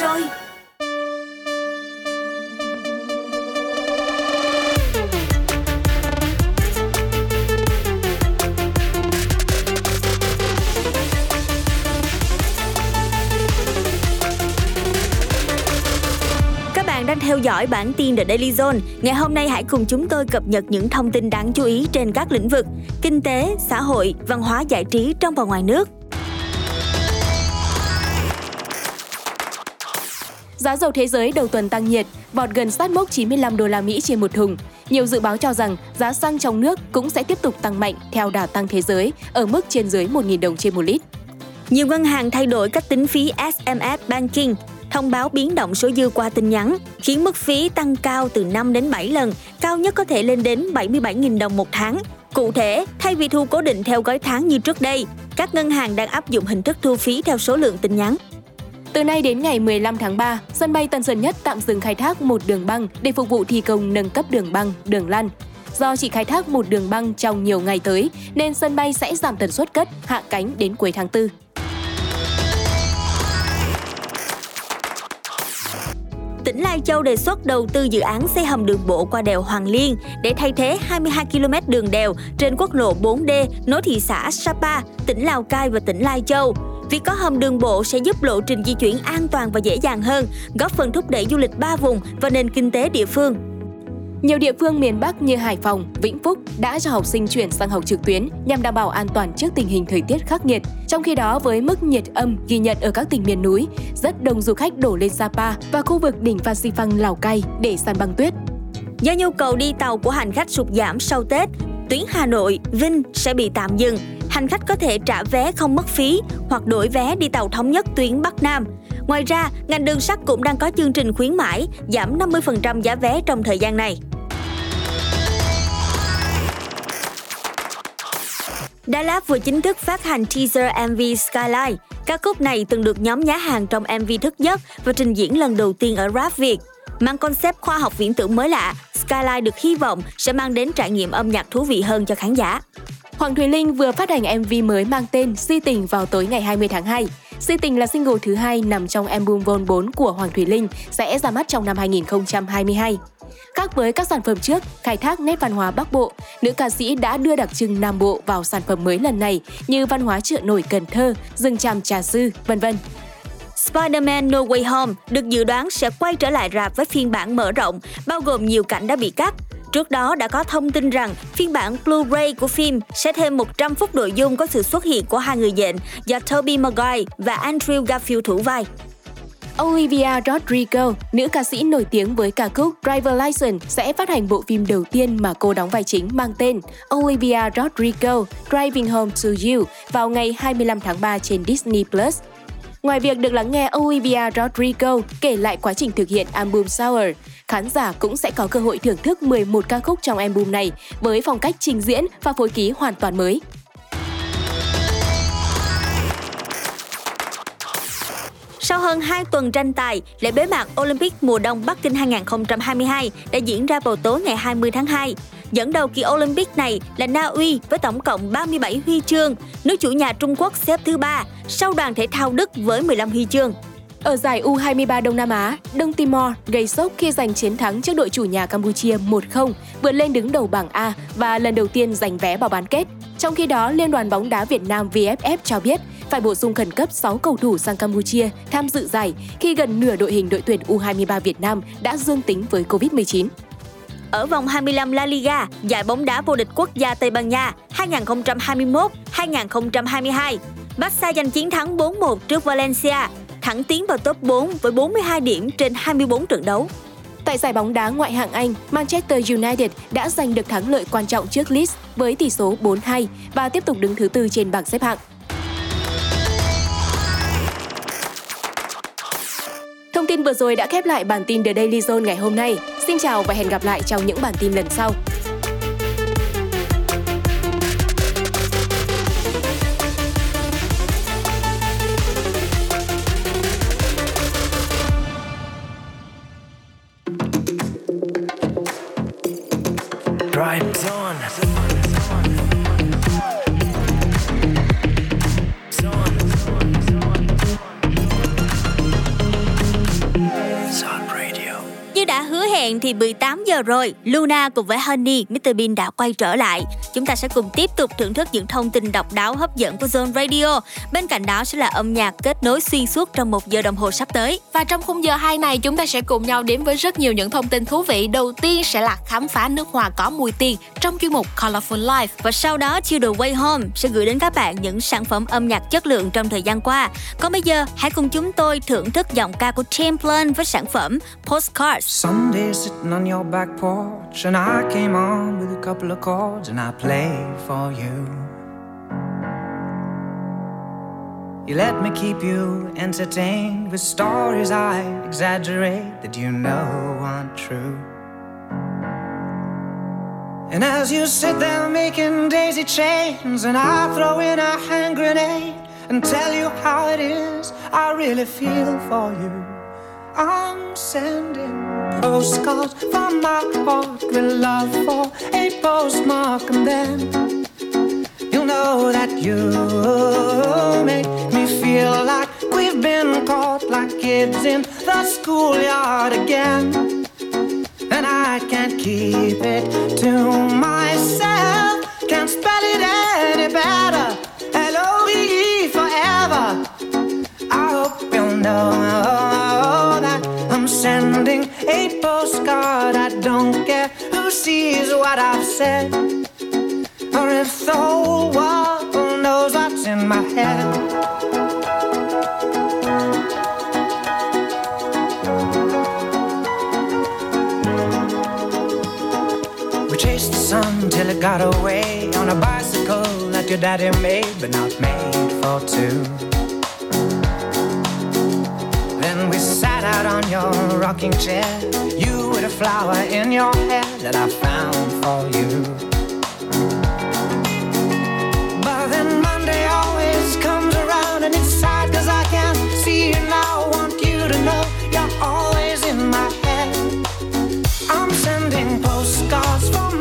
rồi Các bạn đang theo dõi bản tin The Daily Zone. Ngày hôm nay hãy cùng chúng tôi cập nhật những thông tin đáng chú ý trên các lĩnh vực kinh tế, xã hội, văn hóa giải trí trong và ngoài nước. Giá dầu thế giới đầu tuần tăng nhiệt, vọt gần sát mốc 95 đô la Mỹ trên một thùng. Nhiều dự báo cho rằng giá xăng trong nước cũng sẽ tiếp tục tăng mạnh theo đà tăng thế giới ở mức trên dưới 1.000 đồng trên một lít. Nhiều ngân hàng thay đổi cách tính phí SMS Banking, thông báo biến động số dư qua tin nhắn, khiến mức phí tăng cao từ 5 đến 7 lần, cao nhất có thể lên đến 77.000 đồng một tháng. Cụ thể, thay vì thu cố định theo gói tháng như trước đây, các ngân hàng đang áp dụng hình thức thu phí theo số lượng tin nhắn. Từ nay đến ngày 15 tháng 3, sân bay Tân Sơn Nhất tạm dừng khai thác một đường băng để phục vụ thi công nâng cấp đường băng, đường lăn. Do chỉ khai thác một đường băng trong nhiều ngày tới, nên sân bay sẽ giảm tần suất cất, hạ cánh đến cuối tháng 4. Tỉnh Lai Châu đề xuất đầu tư dự án xây hầm đường bộ qua đèo Hoàng Liên để thay thế 22 km đường đèo trên quốc lộ 4D nối thị xã Sapa, tỉnh Lào Cai và tỉnh Lai Châu. Việc có hầm đường bộ sẽ giúp lộ trình di chuyển an toàn và dễ dàng hơn, góp phần thúc đẩy du lịch ba vùng và nền kinh tế địa phương. Nhiều địa phương miền Bắc như Hải Phòng, Vĩnh Phúc đã cho học sinh chuyển sang học trực tuyến nhằm đảm bảo an toàn trước tình hình thời tiết khắc nghiệt. Trong khi đó, với mức nhiệt âm ghi nhận ở các tỉnh miền núi, rất đông du khách đổ lên Sapa và khu vực đỉnh Phan Xipang Lào Cai để săn băng tuyết. Do nhu cầu đi tàu của hành khách sụt giảm sau Tết, tuyến Hà Nội, Vinh sẽ bị tạm dừng. Hành khách có thể trả vé không mất phí hoặc đổi vé đi tàu thống nhất tuyến Bắc Nam. Ngoài ra, ngành đường sắt cũng đang có chương trình khuyến mãi giảm 50% giá vé trong thời gian này. Đà Lạt vừa chính thức phát hành teaser MV Skyline. Ca khúc này từng được nhóm nhá hàng trong MV thức giấc và trình diễn lần đầu tiên ở Rap Việt. Mang concept khoa học viễn tưởng mới lạ, Skyline được hy vọng sẽ mang đến trải nghiệm âm nhạc thú vị hơn cho khán giả. Hoàng Thùy Linh vừa phát hành MV mới mang tên Si Tình vào tối ngày 20 tháng 2. Si Tình là single thứ hai nằm trong album Vol 4 của Hoàng Thùy Linh sẽ ra mắt trong năm 2022. Khác với các sản phẩm trước, khai thác nét văn hóa Bắc Bộ, nữ ca sĩ đã đưa đặc trưng Nam Bộ vào sản phẩm mới lần này như văn hóa chợ nổi Cần Thơ, rừng tràm Trà Sư, vân vân. Spider-Man No Way Home được dự đoán sẽ quay trở lại rạp với phiên bản mở rộng, bao gồm nhiều cảnh đã bị cắt. Trước đó đã có thông tin rằng phiên bản Blu-ray của phim sẽ thêm 100 phút nội dung có sự xuất hiện của hai người nhện do Tobey Maguire và Andrew Garfield thủ vai. Olivia Rodrigo, nữ ca sĩ nổi tiếng với ca khúc Driver License sẽ phát hành bộ phim đầu tiên mà cô đóng vai chính mang tên Olivia Rodrigo Driving Home to You vào ngày 25 tháng 3 trên Disney+. Ngoài việc được lắng nghe Olivia Rodrigo kể lại quá trình thực hiện album Sour, khán giả cũng sẽ có cơ hội thưởng thức 11 ca khúc trong album này với phong cách trình diễn và phối khí hoàn toàn mới. Sau hơn 2 tuần tranh tài, lễ bế mạc Olympic mùa đông Bắc Kinh 2022 đã diễn ra vào tối ngày 20 tháng 2. Dẫn đầu kỳ Olympic này là Na Uy với tổng cộng 37 huy chương, nước chủ nhà Trung Quốc xếp thứ ba, sau đoàn thể thao Đức với 15 huy chương. Ở giải U23 Đông Nam Á, Đông Timor gây sốc khi giành chiến thắng trước đội chủ nhà Campuchia 1-0, vượt lên đứng đầu bảng A và lần đầu tiên giành vé vào bán kết. Trong khi đó, Liên đoàn bóng đá Việt Nam VFF cho biết phải bổ sung khẩn cấp 6 cầu thủ sang Campuchia tham dự giải khi gần nửa đội hình đội tuyển U23 Việt Nam đã dương tính với Covid-19. Ở vòng 25 La Liga, giải bóng đá vô địch quốc gia Tây Ban Nha 2021-2022, Barca giành chiến thắng 4-1 trước Valencia, thẳng tiến vào top 4 với 42 điểm trên 24 trận đấu. Tại giải bóng đá ngoại hạng Anh, Manchester United đã giành được thắng lợi quan trọng trước Leeds với tỷ số 4-2 và tiếp tục đứng thứ tư trên bảng xếp hạng. Thông tin vừa rồi đã khép lại bản tin The Daily Zone ngày hôm nay. Xin chào và hẹn gặp lại trong những bản tin lần sau. Right on. Này thì 18 giờ rồi. Luna cùng với Honey, Mr Bean đã quay trở lại. Chúng ta sẽ cùng tiếp tục thưởng thức những thông tin độc đáo hấp dẫn của Zone Radio. Bên cạnh đó sẽ là âm nhạc kết nối xuyên suốt trong một giờ đồng hồ sắp tới. Và trong khung giờ 2 này chúng ta sẽ cùng nhau đến với rất nhiều những thông tin thú vị. Đầu tiên sẽ là khám phá nước hoa có mùi tiền trong chuyên mục Colorful Life. Và sau đó Chill the Way Home sẽ gửi đến các bạn những sản phẩm âm nhạc chất lượng trong thời gian qua. Còn bây giờ hãy cùng chúng tôi thưởng thức giọng ca của Champlain với sản phẩm Postcards. Someday sitting on your back porch, and I came on with a couple of chords, and I played for you. You let me keep you entertained with stories I exaggerate that you know aren't true. And as you sit there making daisy chains, and I throw in a hand grenade and tell you how it is, I really feel for you. I'm sending postcards from my heart with love for a postmark, and then you'll know that you make me feel like we've been caught like kids in the schoolyard again. And I can't keep it to myself, can't spell it any better. L O V E forever. I hope you'll know sending a postcard. I don't care who sees what I've said, or if the whole world knows what's in my head. We chased the sun till it got away on a bicycle that your daddy made, but not made for two. Then we sat out on your rocking chair, you with a flower in your hair that I found for you. But then Monday always comes around and it's sad cause I can't see you now. I want you to know you're always in my head. I'm sending postcards from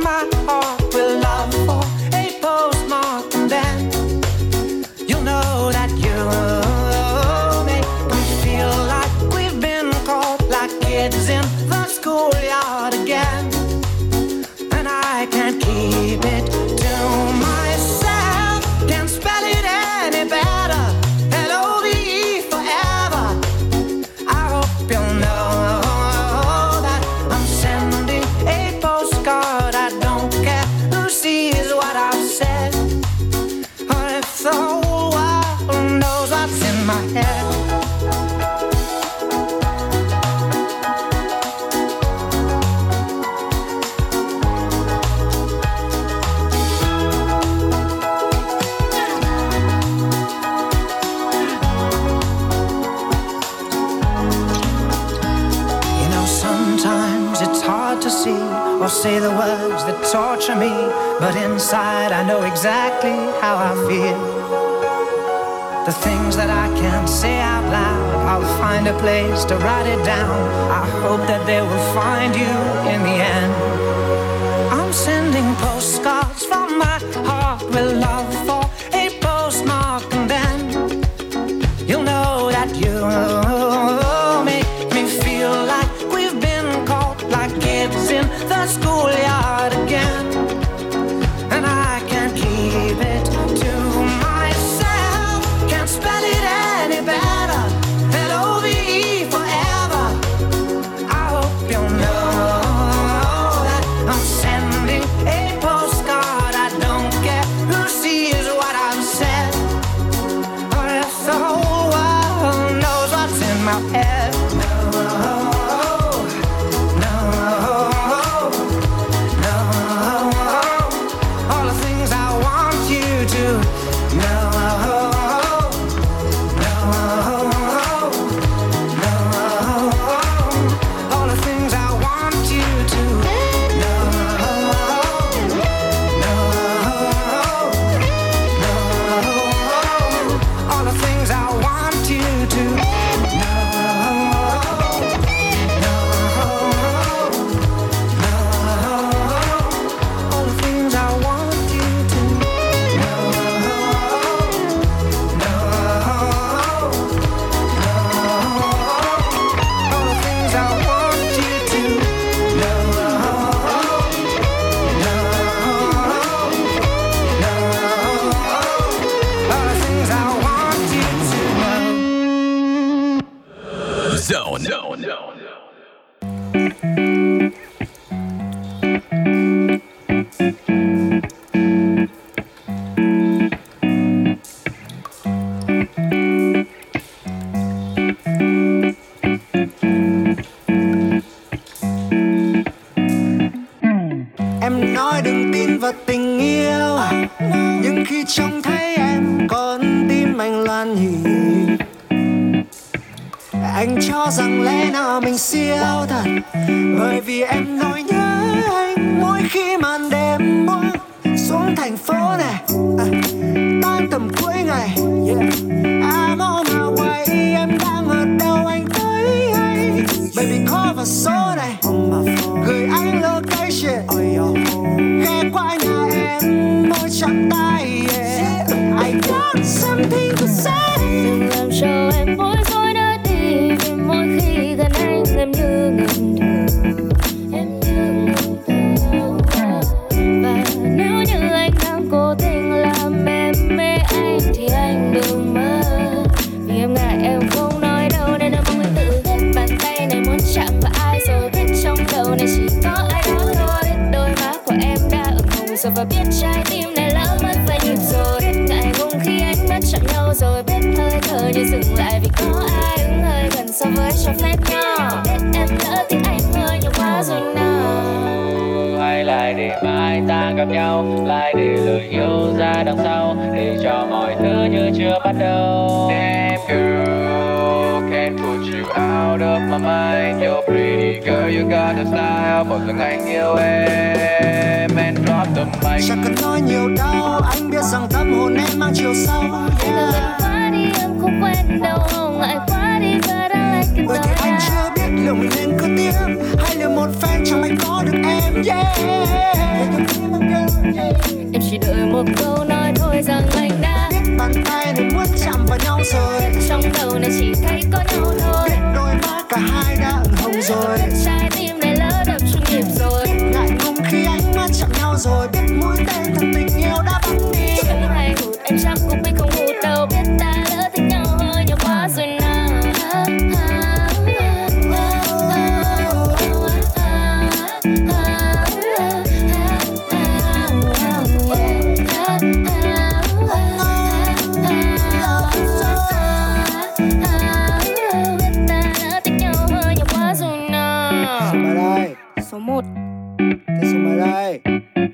Thế số mấy đây?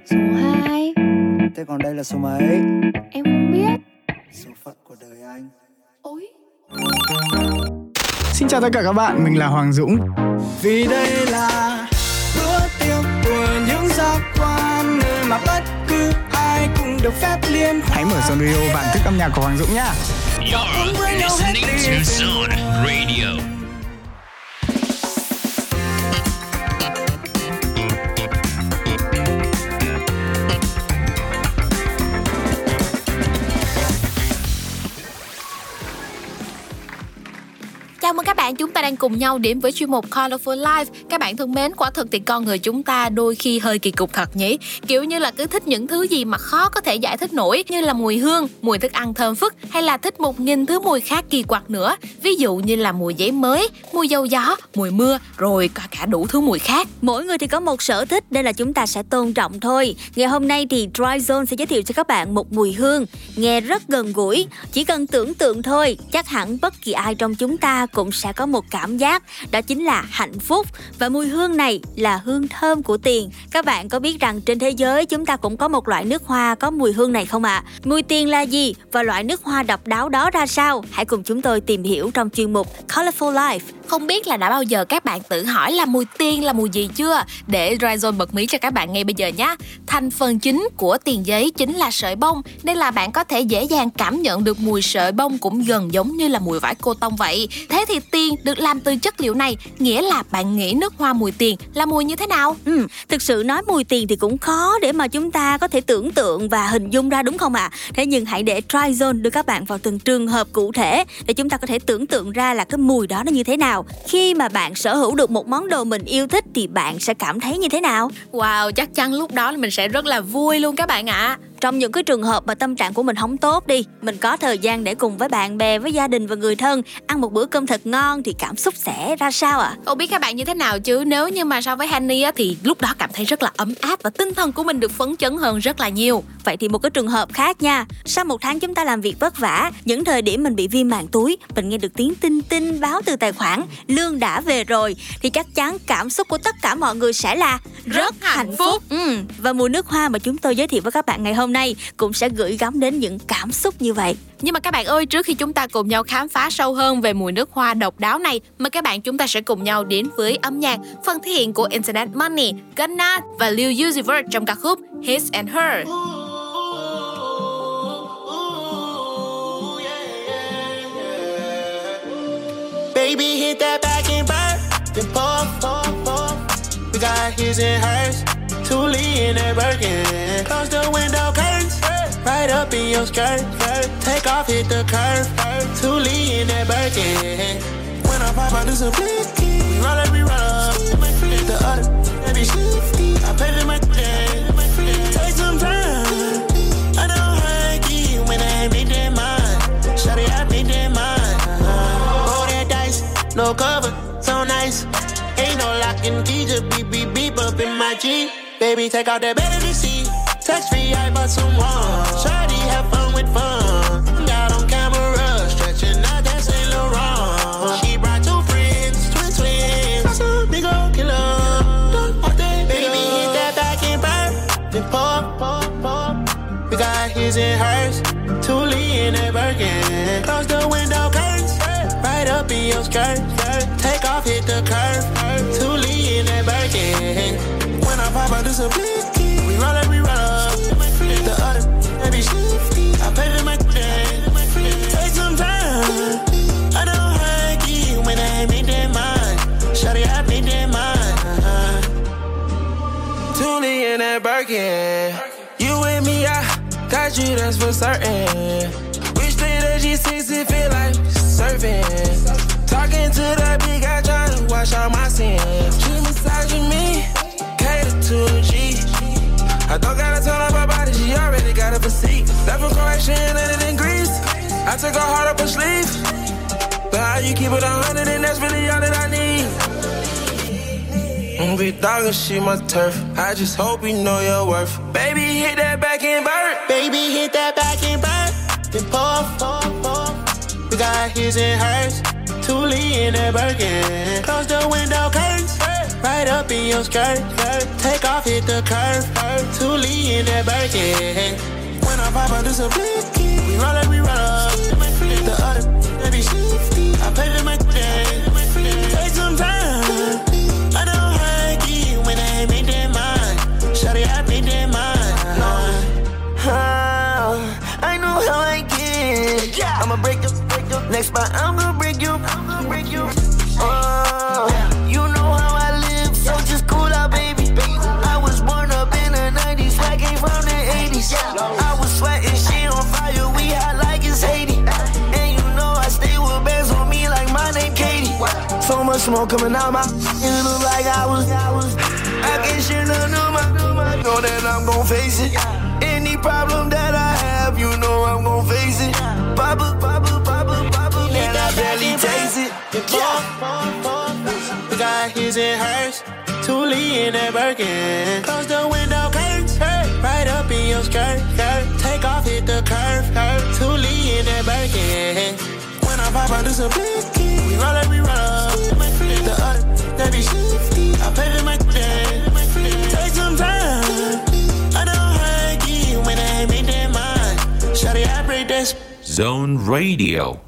Số 2 Thế còn đây là số mấy? Em không biết Số phận của đời anh Ôi Xin chào tất cả các bạn, mình là Hoàng Dũng. Vì đây là bữa tiệc của những giác quan Nơi mà bất cứ ai cũng được phép liên Hãy mở Sonrio bản thức âm nhạc của Hoàng Dũng nhá. You're listening to Zone Radio. Chào mừng các bạn, chúng ta đang cùng nhau đến với chuyên mục Colorful Life. Các bạn thân mến, quả thực thì con người chúng ta đôi khi hơi kỳ cục thật nhỉ. Kiểu như là cứ thích những thứ gì mà khó có thể giải thích nổi như là mùi hương, mùi thức ăn thơm phức hay là thích một nghìn thứ mùi khác kỳ quặc nữa. Ví dụ như là mùi giấy mới, mùi dầu gió, mùi mưa, rồi cả cả đủ thứ mùi khác. Mỗi người thì có một sở thích nên là chúng ta sẽ tôn trọng thôi. Ngày hôm nay thì Dry Zone sẽ giới thiệu cho các bạn một mùi hương nghe rất gần gũi. Chỉ cần tưởng tượng thôi, chắc hẳn bất kỳ ai trong chúng ta cũng sẽ có một cảm giác đó chính là hạnh phúc và mùi hương này là hương thơm của tiền. Các bạn có biết rằng trên thế giới chúng ta cũng có một loại nước hoa có mùi hương này không ạ? À? Mùi tiền là gì và loại nước hoa độc đáo đó ra sao? Hãy cùng chúng tôi tìm hiểu trong chuyên mục Colorful Life. Không biết là đã bao giờ các bạn tự hỏi là mùi tiền là mùi gì chưa? Để Dryzone bật mí cho các bạn ngay bây giờ nhé. Thành phần chính của tiền giấy chính là sợi bông, nên là bạn có thể dễ dàng cảm nhận được mùi sợi bông cũng gần giống như là mùi vải cô tông vậy. Thế thì tiền được làm từ chất liệu này, nghĩa là bạn nghĩ nước hoa mùi tiền là mùi như thế nào? Ừ, thực sự nói mùi tiền thì cũng khó để mà chúng ta có thể tưởng tượng và hình dung ra đúng không ạ? À? Thế nhưng hãy để Tryzone đưa các bạn vào từng trường hợp cụ thể để chúng ta có thể tưởng tượng ra là cái mùi đó nó như thế nào. Khi mà bạn sở hữu được một món đồ mình yêu thích thì bạn sẽ cảm thấy như thế nào? Wow, chắc chắn lúc đó mình sẽ rất là vui luôn các bạn ạ. À. trong những cái trường hợp mà tâm trạng của mình không tốt đi mình có thời gian để cùng với bạn bè với gia đình và người thân ăn một bữa cơm thật ngon thì cảm xúc sẽ ra sao ạ à? không biết các bạn như thế nào chứ nếu như mà so với Honey á thì lúc đó cảm thấy rất là ấm áp và tinh thần của mình được phấn chấn hơn rất là nhiều vậy thì một cái trường hợp khác nha sau một tháng chúng ta làm việc vất vả những thời điểm mình bị viêm màng túi mình nghe được tiếng tinh tinh báo từ tài khoản lương đã về rồi thì chắc chắn cảm xúc của tất cả mọi người sẽ là rất, rất hạnh phúc ừ. và mùi nước hoa mà chúng tôi giới thiệu với các bạn ngày hôm nay cũng sẽ gửi gắm đến những cảm xúc như vậy nhưng mà các bạn ơi trước khi chúng ta cùng nhau khám phá sâu hơn về mùi nước hoa độc đáo này mời các bạn chúng ta sẽ cùng nhau đến với âm nhạc phần thể hiện của Internet Money, Gunna và Lil Uzi Vert trong ca khúc His and Her. Baby, hit that back and burn. Then pour, pour, pour. We got his and hers. Thule in that Birkin. Close the window curtains. Right up in your skirt. Take off, hit the curve. Thule in that Birkin. When I pop out, this a blicky. We roll every roll. Hit the other. Every shifty. I pay for my game. Take some time. I don't hurt you when I make that mine. Shawty, I make that mine. Roll that dice. No cover. So nice. Ain't no lock and key. Just beep, beep, beep up in my Jeep. Baby, take out that baby seat. Text me, I bought some one. Shawty, have fun with fun. Got on camera, stretching out that Saint Laurent. She brought two friends, twin twins. That's a big old killer. Baby, hit that back and burn. Then pour, pour, pour. We got his and hers. Thule in that Birkin. Close the window curtains. Right up in your skirt. Take off, hit the curve. Thule in that Birkin. I pop out, this a blicky. We roll we roll up. The other, every shifty. I pay for my game. Take some time. I don't hurt you when I make that mine. Shawty, I make that mine. Uh-huh. Tune in that Birkin. You and me, I got you, that's for certain. Wish that G6 it feel like surfing. Talking to that big guy, trying to wash all my sins. She massaging me to a G. I don't gotta tell her my body, she already got a physique. Left from Croatia and landed in Greece. I took her heart up her sleeve. But how you keep it a hundred and that's really all that I need. Big dog shit my turf. I just hope you know your worth. Baby, hit that back and burn. Baby, hit that back and burn. Then pour, pour, pour. We got his and hers. Thule in that Birkin. Close the window curtains. Right up in your skirt. Take off, hit the curve. Thule in that Birkin. When I pop out, this a blicky. We roll it, we roll up. Hit the other, every shifty. I pay for my game. Take some time. I don't hurt you when I make that mine. Shawty, I make that mine. I know how I get. I'ma break you, break you. Next spot, I'm gonna break you. I'm gonna break you. Oh, Much smoke coming out my, it look like I was, I can't share none of my, know that I'm gon' face it. Any problem that I have, you know I'm gon' face it. Papa, papa, papa, papa, and I barely taste it. We got his and hers. Thule in that Birkin. Close the window curtains. Right up in your skirt. Take off, hit the curve. Thule in that Birkin. This. We roll we roll up. The other, that be shifty. I my. Take some time. I don't hurt you when I mine. Shawty, I break. Zone Radio.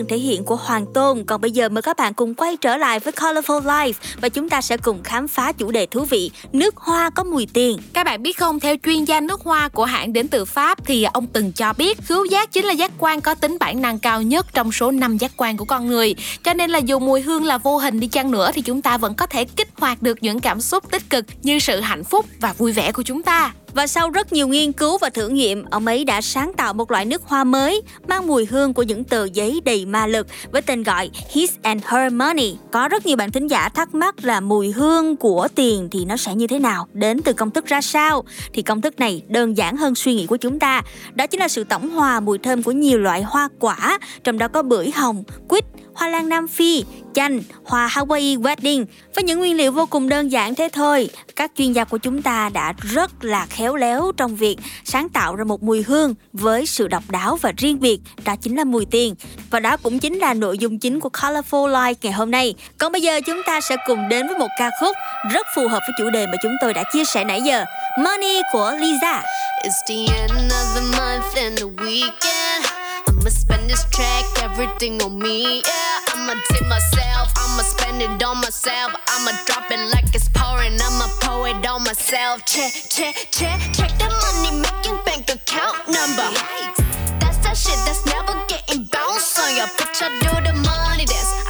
Phần thể hiện của Hoàng Tôn. Còn bây giờ mời các bạn cùng quay trở lại với Colorful Life và chúng ta sẽ cùng khám phá chủ đề thú vị Nước hoa có mùi tiền. Các bạn biết không, theo chuyên gia nước hoa của hãng đến từ Pháp thì ông từng cho biết khứu giác chính là giác quan có tính bản năng cao nhất trong số 5 giác quan của con người. Cho nên là dù mùi hương là vô hình đi chăng nữa thì chúng ta vẫn có thể kích hoạt được những cảm xúc tích cực như sự hạnh phúc và vui vẻ của chúng ta. Và sau rất nhiều nghiên cứu và thử nghiệm, ông ấy đã sáng tạo một loại nước hoa mới mang mùi hương của những tờ giấy đầy ma lực với tên gọi His and Her Money. Có rất nhiều bạn thính giả thắc mắc là mùi hương của tiền thì nó sẽ như thế nào, đến từ công thức ra sao? Thì công thức này đơn giản hơn suy nghĩ của chúng ta. Đó chính là sự tổng hòa mùi thơm của nhiều loại hoa quả, trong đó có bưởi hồng, quýt, hoa lan Nam Phi, chanh, hoa Hawaii Wedding. Với những nguyên liệu vô cùng đơn giản thế thôi, các chuyên gia của chúng ta đã rất là khéo léo trong việc sáng tạo ra một mùi hương với sự độc đáo và riêng biệt, đó chính là mùi tiền. Và đó cũng chính là nội dung chính của Colorful Life ngày hôm nay. Còn bây giờ chúng ta sẽ cùng đến với một ca khúc rất phù hợp với chủ đề mà chúng tôi đã chia sẻ nãy giờ, Money của Lisa. It's the end of the month and the weekend. I'ma spend this track, everything on me. Yeah, I'ma tip myself, I'ma spend it on myself. I'ma drop it like it's pouring, I'ma pour it on myself. Check, check, check, check the money making bank account number. That's that shit that's never getting bounced on your bitch. I do the money dance.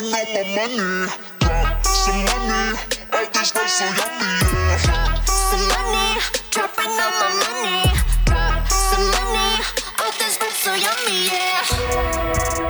dropping all my money. Drop some money, all this rap so yummy, yeah. Drop Some money, dropping all my money. Drop some money, all this rap so yummy, yeah.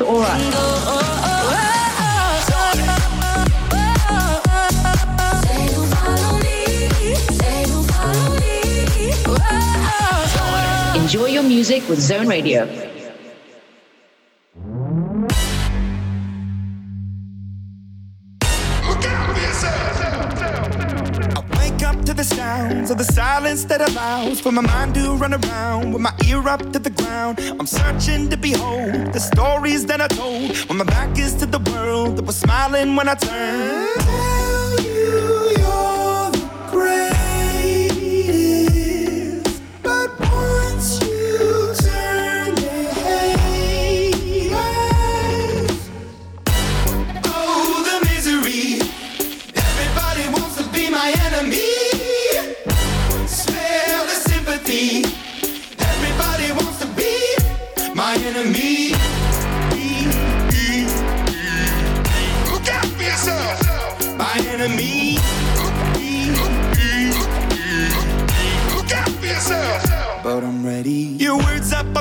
It's Enjoy your music with Zone when I turned. Tell you you're the greatest, but once you turn. Oh, the misery. Everybody wants to be my enemy. Smell the sympathy. Everybody wants to be my enemy.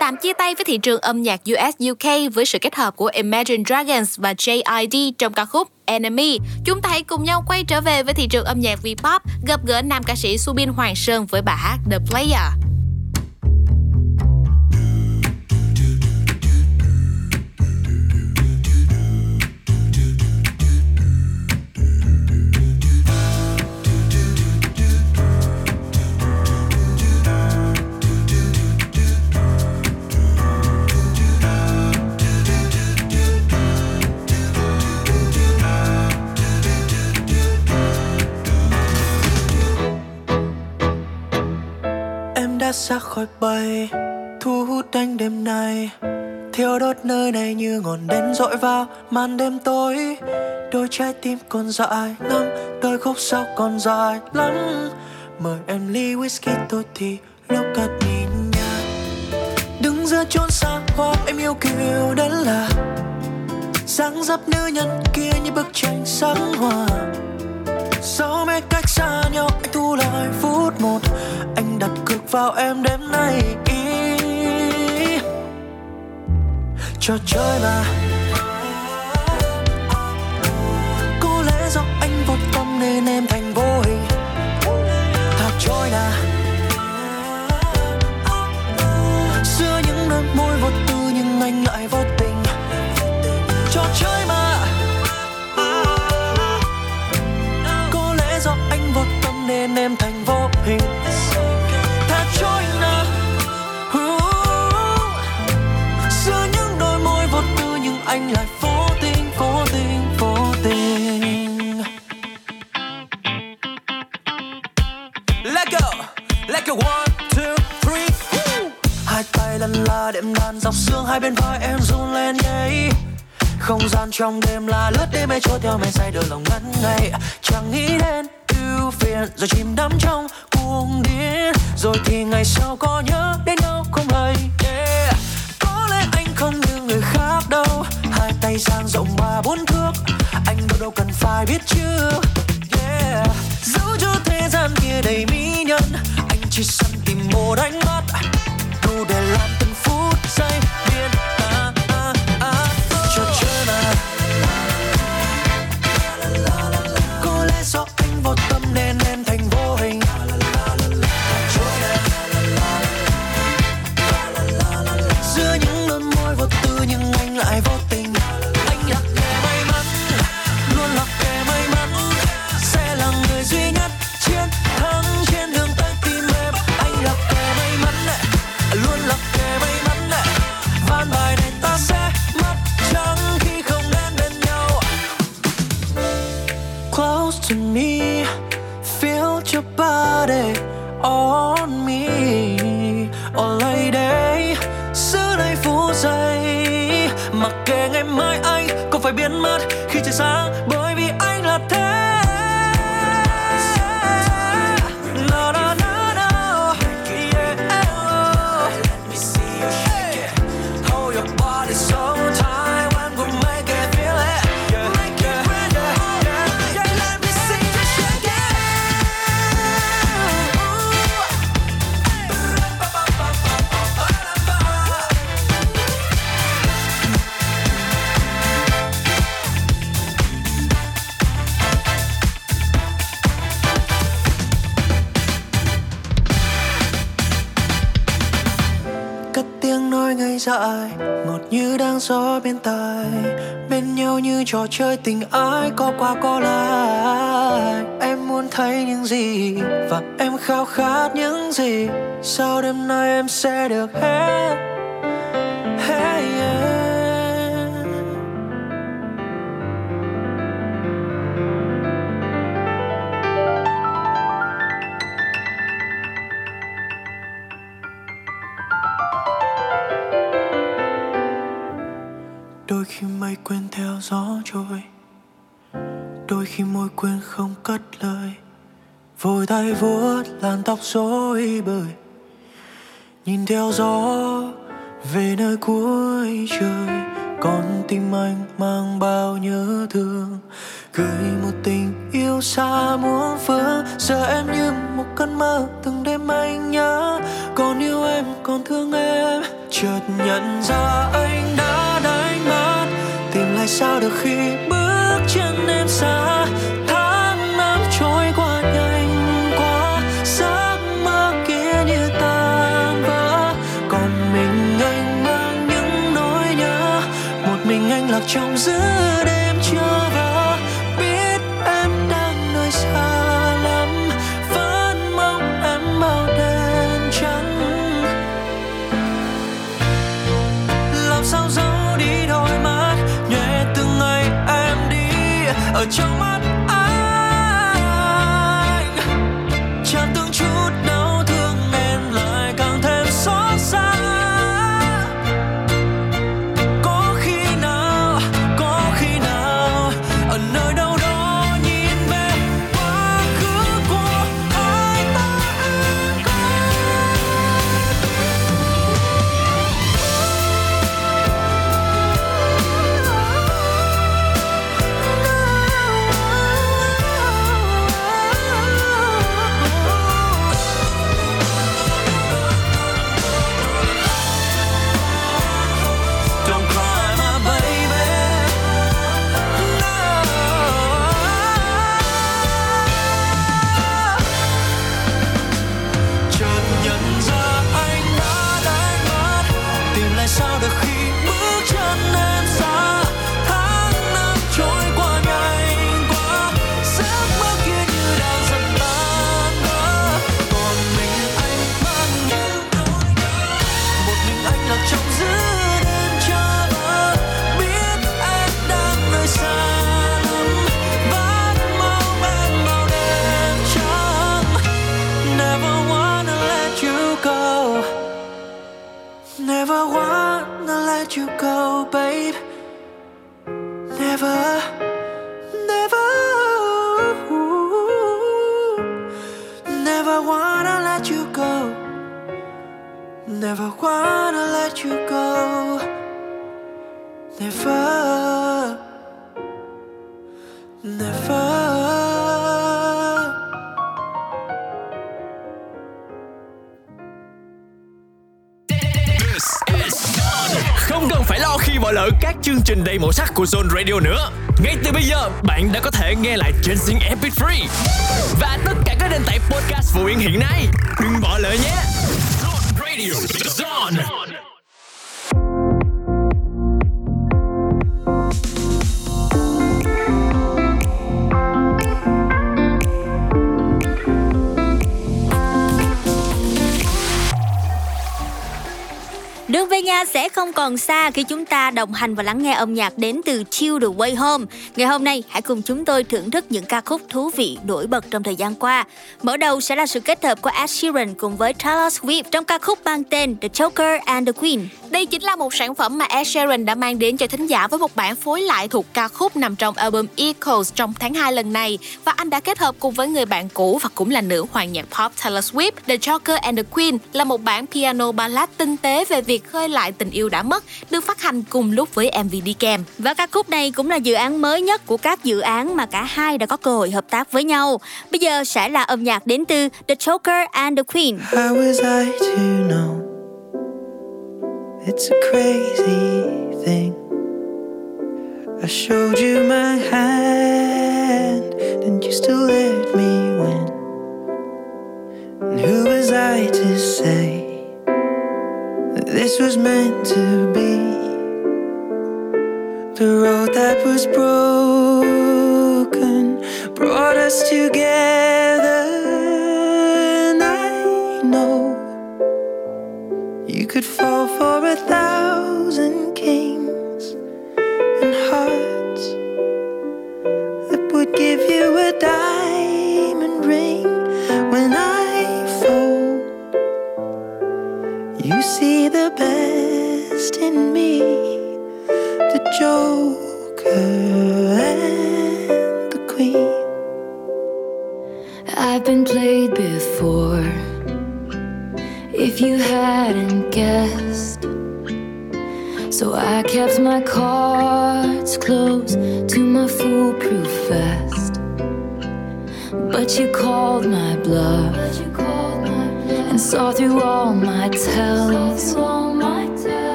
Tạm chia tay với thị trường âm nhạc US UK với sự kết hợp của Imagine Dragons và JID trong ca khúc Enemy. Chúng ta hãy cùng nhau quay trở về với thị trường âm nhạc V-pop, gặp gỡ nam ca sĩ Subin Hoàng Sơn với bài hát The Player. Em xa khỏi bầy thu hút anh đêm nay thiêu đốt nơi này như ngọn đèn dội vào màn đêm tối. Đôi trái tim còn dại lắm đôi khúc sau còn dài lắm mời em ly whisky tôi thì lúc cất nhìn nhà đứng giữa chốn xa hoa, em yêu kiều đến là dáng dấp nữ nhân kia như bức tranh sáng hoa. Sau mấy cách xa nhau, anh thu lại phút một vào em đêm nay ý. Trò chơi mà. Có lẽ do anh vô tâm nên em thành vô hình thả trôi nà. Giữa những đôi môi vô tư nhưng anh lại vô tình. Trò chơi mà. Trong đêm là lướt đêm mây trôi theo mây say, đôi lòng ngắn ngày Chẳng nghĩ đến ưu phiền, rồi chìm đắm trong cuồng điên. Rồi thì ngày sau có nhớ đến đâu không lời yeah. Có lẽ anh không như người khác đâu. Hai tay sang rộng ba bốn thước. Anh đâu đâu cần phải biết chưa yeah. giữ cho thế gian kia đầy mỹ nhân. Anh chỉ săn tìm một ánh mắt. Đủ để làm từng phút giây điên đang bên tai bên nhau như trò chơi tình ái có qua có lại. Em muốn thấy những gì và em khao khát những gì. Sau đêm nay em sẽ được hết. Hey, tay vuốt làn tóc rối bời. Nhìn theo gió về nơi cuối trời, con tim anh mang bao nhớ thương. Gửi một tình yêu xa muôn phương, giờ em như một cơn mơ từng đêm anh nhớ. Còn yêu em, còn thương em, chợt nhận ra anh đã đánh mất. Tìm lại sao được khi bước chân em xa trong giữa đêm. Never, never. Không cần phải lo khi bỏ lỡ các chương trình đầy màu sắc của Zone Radio nữa. Ngay từ bây giờ, bạn đã có thể nghe lại trên Zing MP3 và tất cả các nền tảng podcast phổ biến hiện nay. Đừng bỏ lỡ nhé. Zone Radio, Zone. Không còn xa khi chúng ta đồng hành và lắng nghe âm nhạc đến từ Chill the Way Home. Ngày hôm nay, hãy cùng chúng tôi thưởng thức những ca khúc thú vị nổi bật trong thời gian qua. Mở đầu sẽ là sự kết hợp của Ed Sheeran cùng với Taylor Swift trong ca khúc mang tên The Joker and the Queen. Đây chính là một sản phẩm mà Ed Sheeran đã mang đến cho thính giả với một bản phối lại thuộc ca khúc nằm trong album Echoes trong tháng 2 lần này và anh đã kết hợp cùng với người bạn cũ và cũng là nữ hoàng nhạc pop Taylor Swift. The Joker and the Queen là một bản piano ballad tinh tế về việc khơi lại tình yêu đã mất, được phát hành cùng lúc với MV đi kèm. Và ca khúc này cũng là dự án mới nhất của các dự án mà cả hai đã có cơ hội hợp tác với nhau. Bây giờ sẽ là âm nhạc đến từ The Joker and the Queen. How was I to know? It's a crazy thing. I showed you my hand, and you still let me win. And who was I to say this was meant to be? The road that was broken brought us together,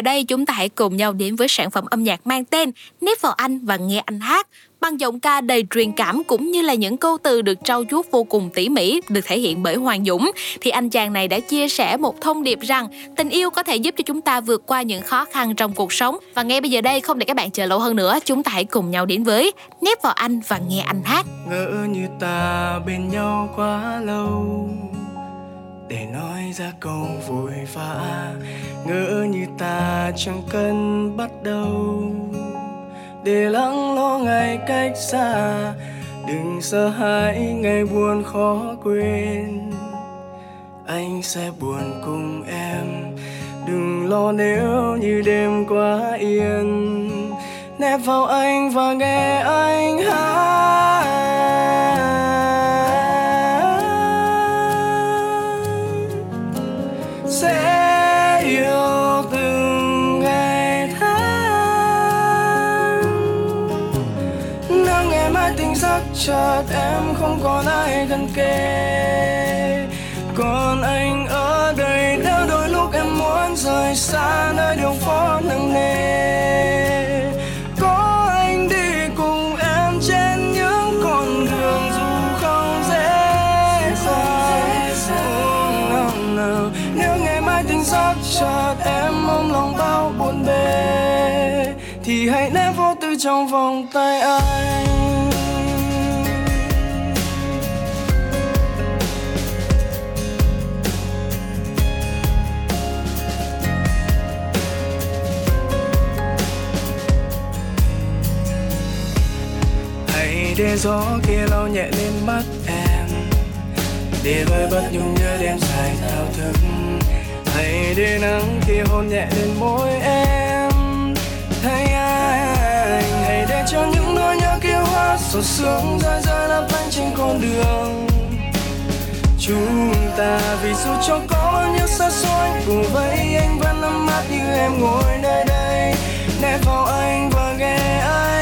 giờ đây chúng ta hãy cùng nhau đến với sản phẩm âm nhạc mang tên Nếp vào anh và nghe anh hát, bằng giọng ca đầy truyền cảm cũng như là những câu từ được trau chuốt vô cùng tỉ mỉ, được thể hiện bởi Hoàng Dũng. Thì anh chàng này đã chia sẻ một thông điệp rằng tình yêu có thể giúp cho chúng ta vượt qua những khó khăn trong cuộc sống. Và ngay bây giờ đây, không để các bạn chờ lâu hơn nữa, chúng ta hãy cùng nhau đến với Nếp vào anh và nghe anh hát. Ngỡ như ta bên nhau quá lâu để nói ra câu vội vã, ngỡ như ta chẳng cần bắt đầu. Để lắng lo ngày cách xa, đừng sợ hãi ngày buồn khó quên. Anh sẽ buồn cùng em, đừng lo nếu như đêm quá yên. Nép vào anh và nghe anh hát. Sẽ yêu từng ngày tháng. Nếu ngày mai tỉnh giấc, chợt em không còn ai gần kề. Còn anh ở đây, nếu đôi lúc em muốn rời xa nơi đường phố trong vòng tay anh. Hãy để gió kia lau nhẹ lên mắt em. Để vơi bớt nhung nhớ đêm dài thao thức. Hãy để nắng kia hôn nhẹ lên môi em. Cho những nỗi nhớ kia hóa sầu sương rơi rơi lấp lánh trên con đường. Chúng ta vì dù cho có bao nhiêu xa xôi, cùng với anh vẫn ấm áp như em ngồi nơi đây. Nép vào anh và nghe anh.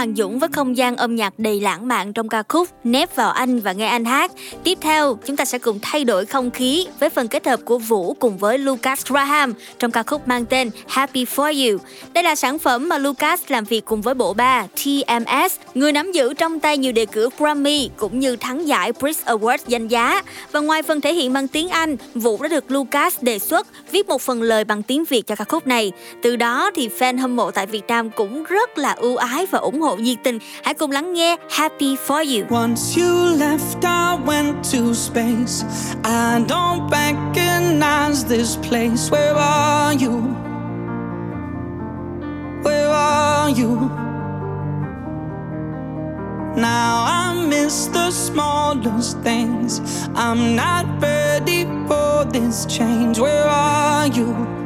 Hoàng Dũng với không gian âm nhạc đầy lãng mạn trong ca khúc Nép vào anh và nghe anh hát. Tiếp theo, chúng ta sẽ cùng thay đổi không khí với phần kết hợp của Vũ cùng với Lucas Graham trong ca khúc mang tên Happy For You. Đây là sản phẩm mà Lucas làm việc cùng với bộ ba TMS, người nắm giữ trong tay nhiều đề cử Grammy cũng như thắng giải Brit Awards danh giá. Và ngoài phần thể hiện bằng tiếng Anh, Vũ đã được Lucas đề xuất viết một phần lời bằng tiếng Việt cho ca khúc này. Từ đó thì fan hâm mộ tại Việt Nam cũng rất là ưu ái và ủng hộ nhiệt tình. Hãy cùng lắng nghe Happy For You. Once you left, I went to space. I don't recognize this place. Where are you? Where are you? Now I miss the smallest things. I'm not ready for this change. Where are you?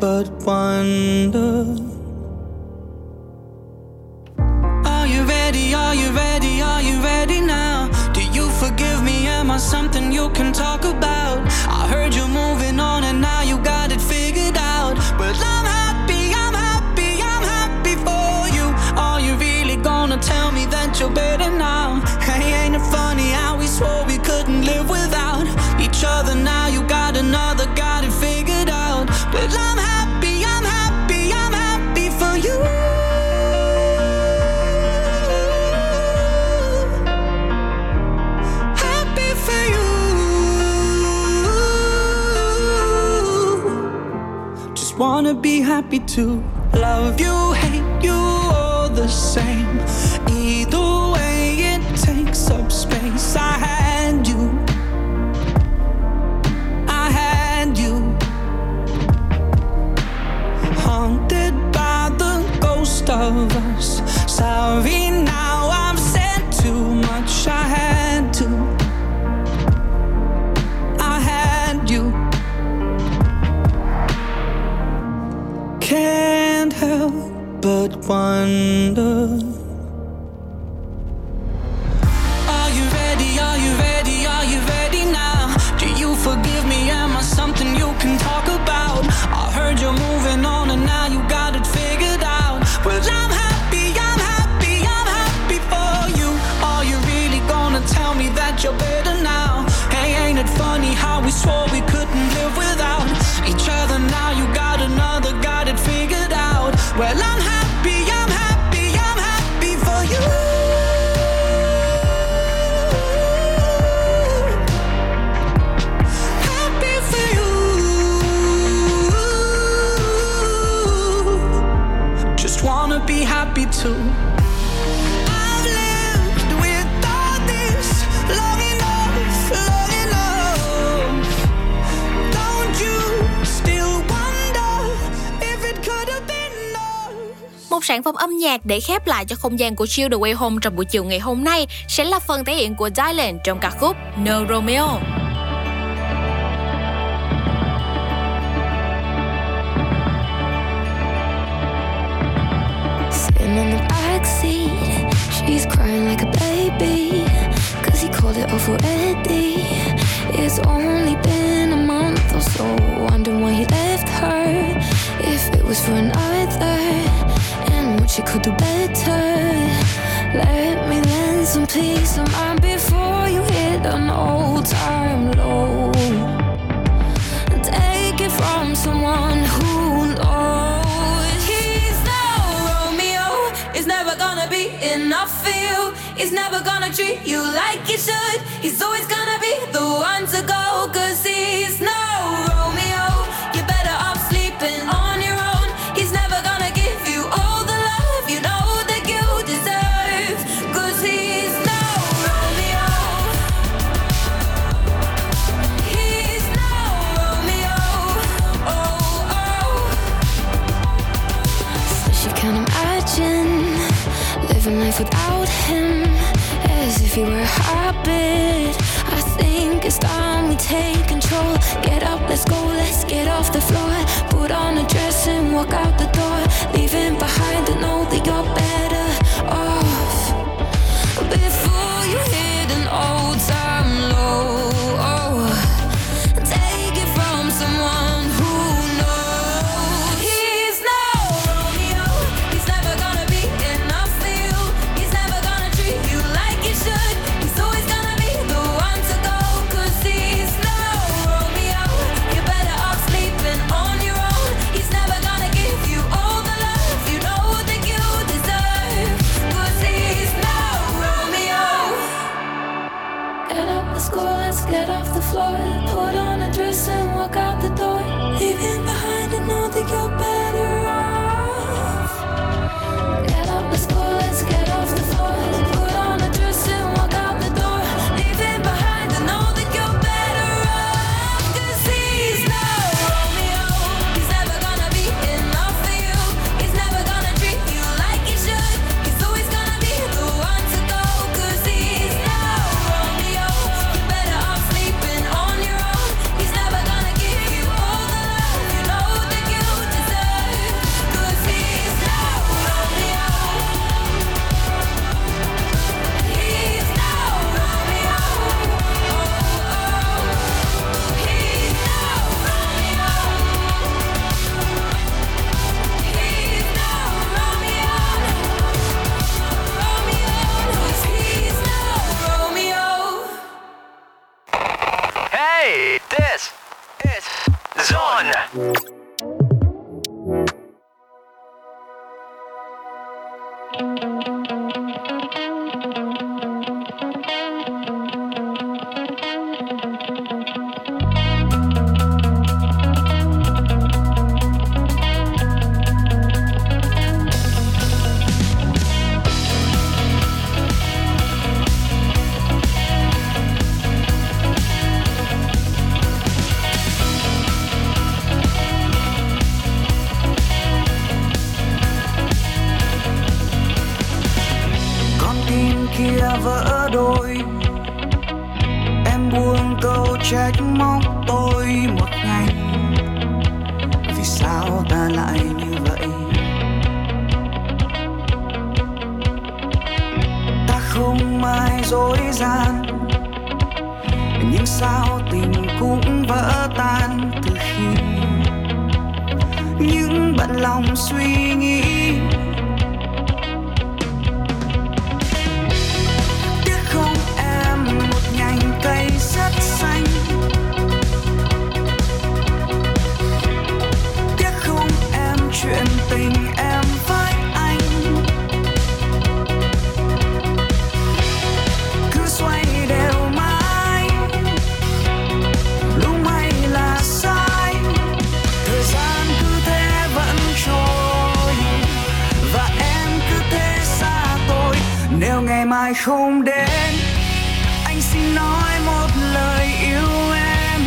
But wonder. Are you ready? Are you ready? Are you ready now? Do you forgive me? Am I something you can talk about? I heard you're moving on and now you got it figured out. But I'm happy, I'm happy, I'm happy for you. Are you really gonna tell me that you're better now? Wanna be happy too. Love you, hate you, all the same. Either way, it takes up space. I had you. I had you. Haunted by the ghost of us. Sorry, now but wonder. Sản phẩm âm nhạc để khép lại cho không gian của Chill the Way Home trong buổi chiều ngày hôm nay sẽ là phần thể hiện của Dylan trong ca khúc No Romeo. Sitting in the backseat, she's crying like a baby. Cause he called it off already. It's only been a month or so. Wondering why he left her. If it was for an hour. Could do better. Let me lend some peace of mind before you hit an old time low. Take it from someone who knows he's no Romeo. It's never gonna be enough for you. He's never gonna treat you like he should. He's always gonna be the one nếu ngày mai không đến, anh xin nói một lời yêu em.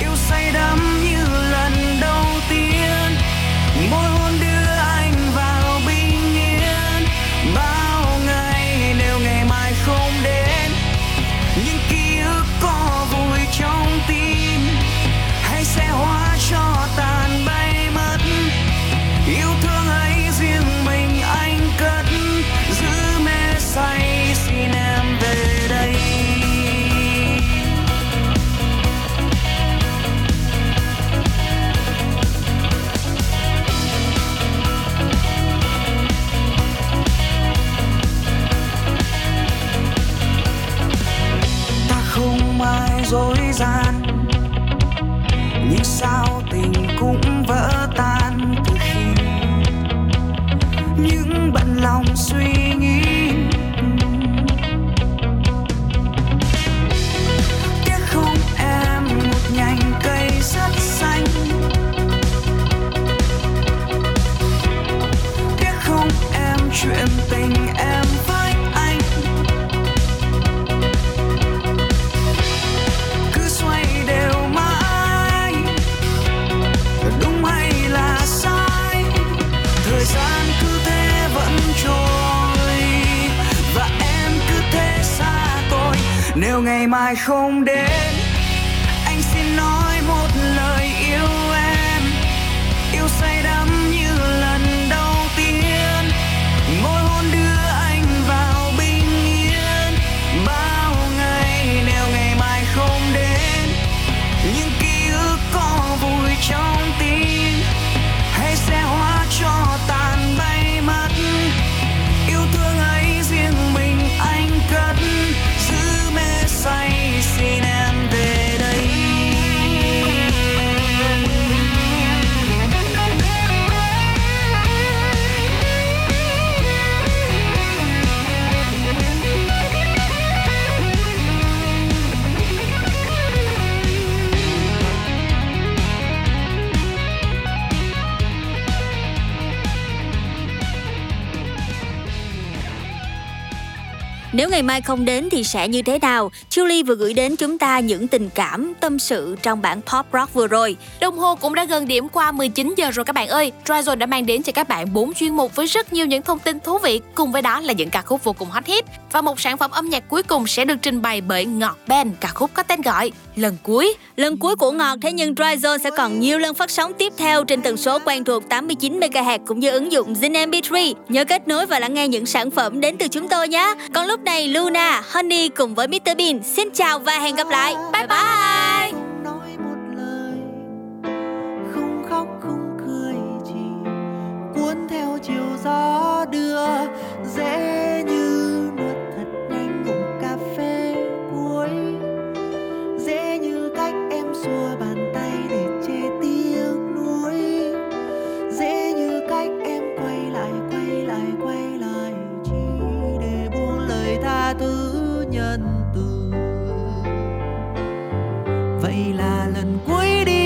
Yêu say đắm mai không đến. Ngày mai không đến thì sẽ như thế nào? Julie vừa gửi đến chúng ta những tình cảm, tâm sự trong bản pop rock vừa rồi. Đồng hồ cũng đã gần điểm qua 19 giờ rồi các bạn ơi. Dryzone đã mang đến cho các bạn 4 chuyên mục với rất nhiều những thông tin thú vị, cùng với đó là những ca khúc vô cùng hot hit. Và một sản phẩm âm nhạc cuối cùng sẽ được trình bày bởi Ngọt Band, ca khúc có tên gọi Lần cuối. Lần cuối của Ngọt thế nhưng Dryzone sẽ còn nhiều lần phát sóng tiếp theo trên tần số quen thuộc 89 MHz cũng như ứng dụng Zin MP3. Nhớ kết nối và lắng nghe những sản phẩm đến từ chúng tôi nhé. Còn lúc này này Luna, Honey cùng với Mr Bean xin chào và hẹn gặp lại. Bye bye. không khóc không cười chỉ cuốn theo chiều gió đưa dễ như tha thứ nhân từ. Vậy là lần cuối đi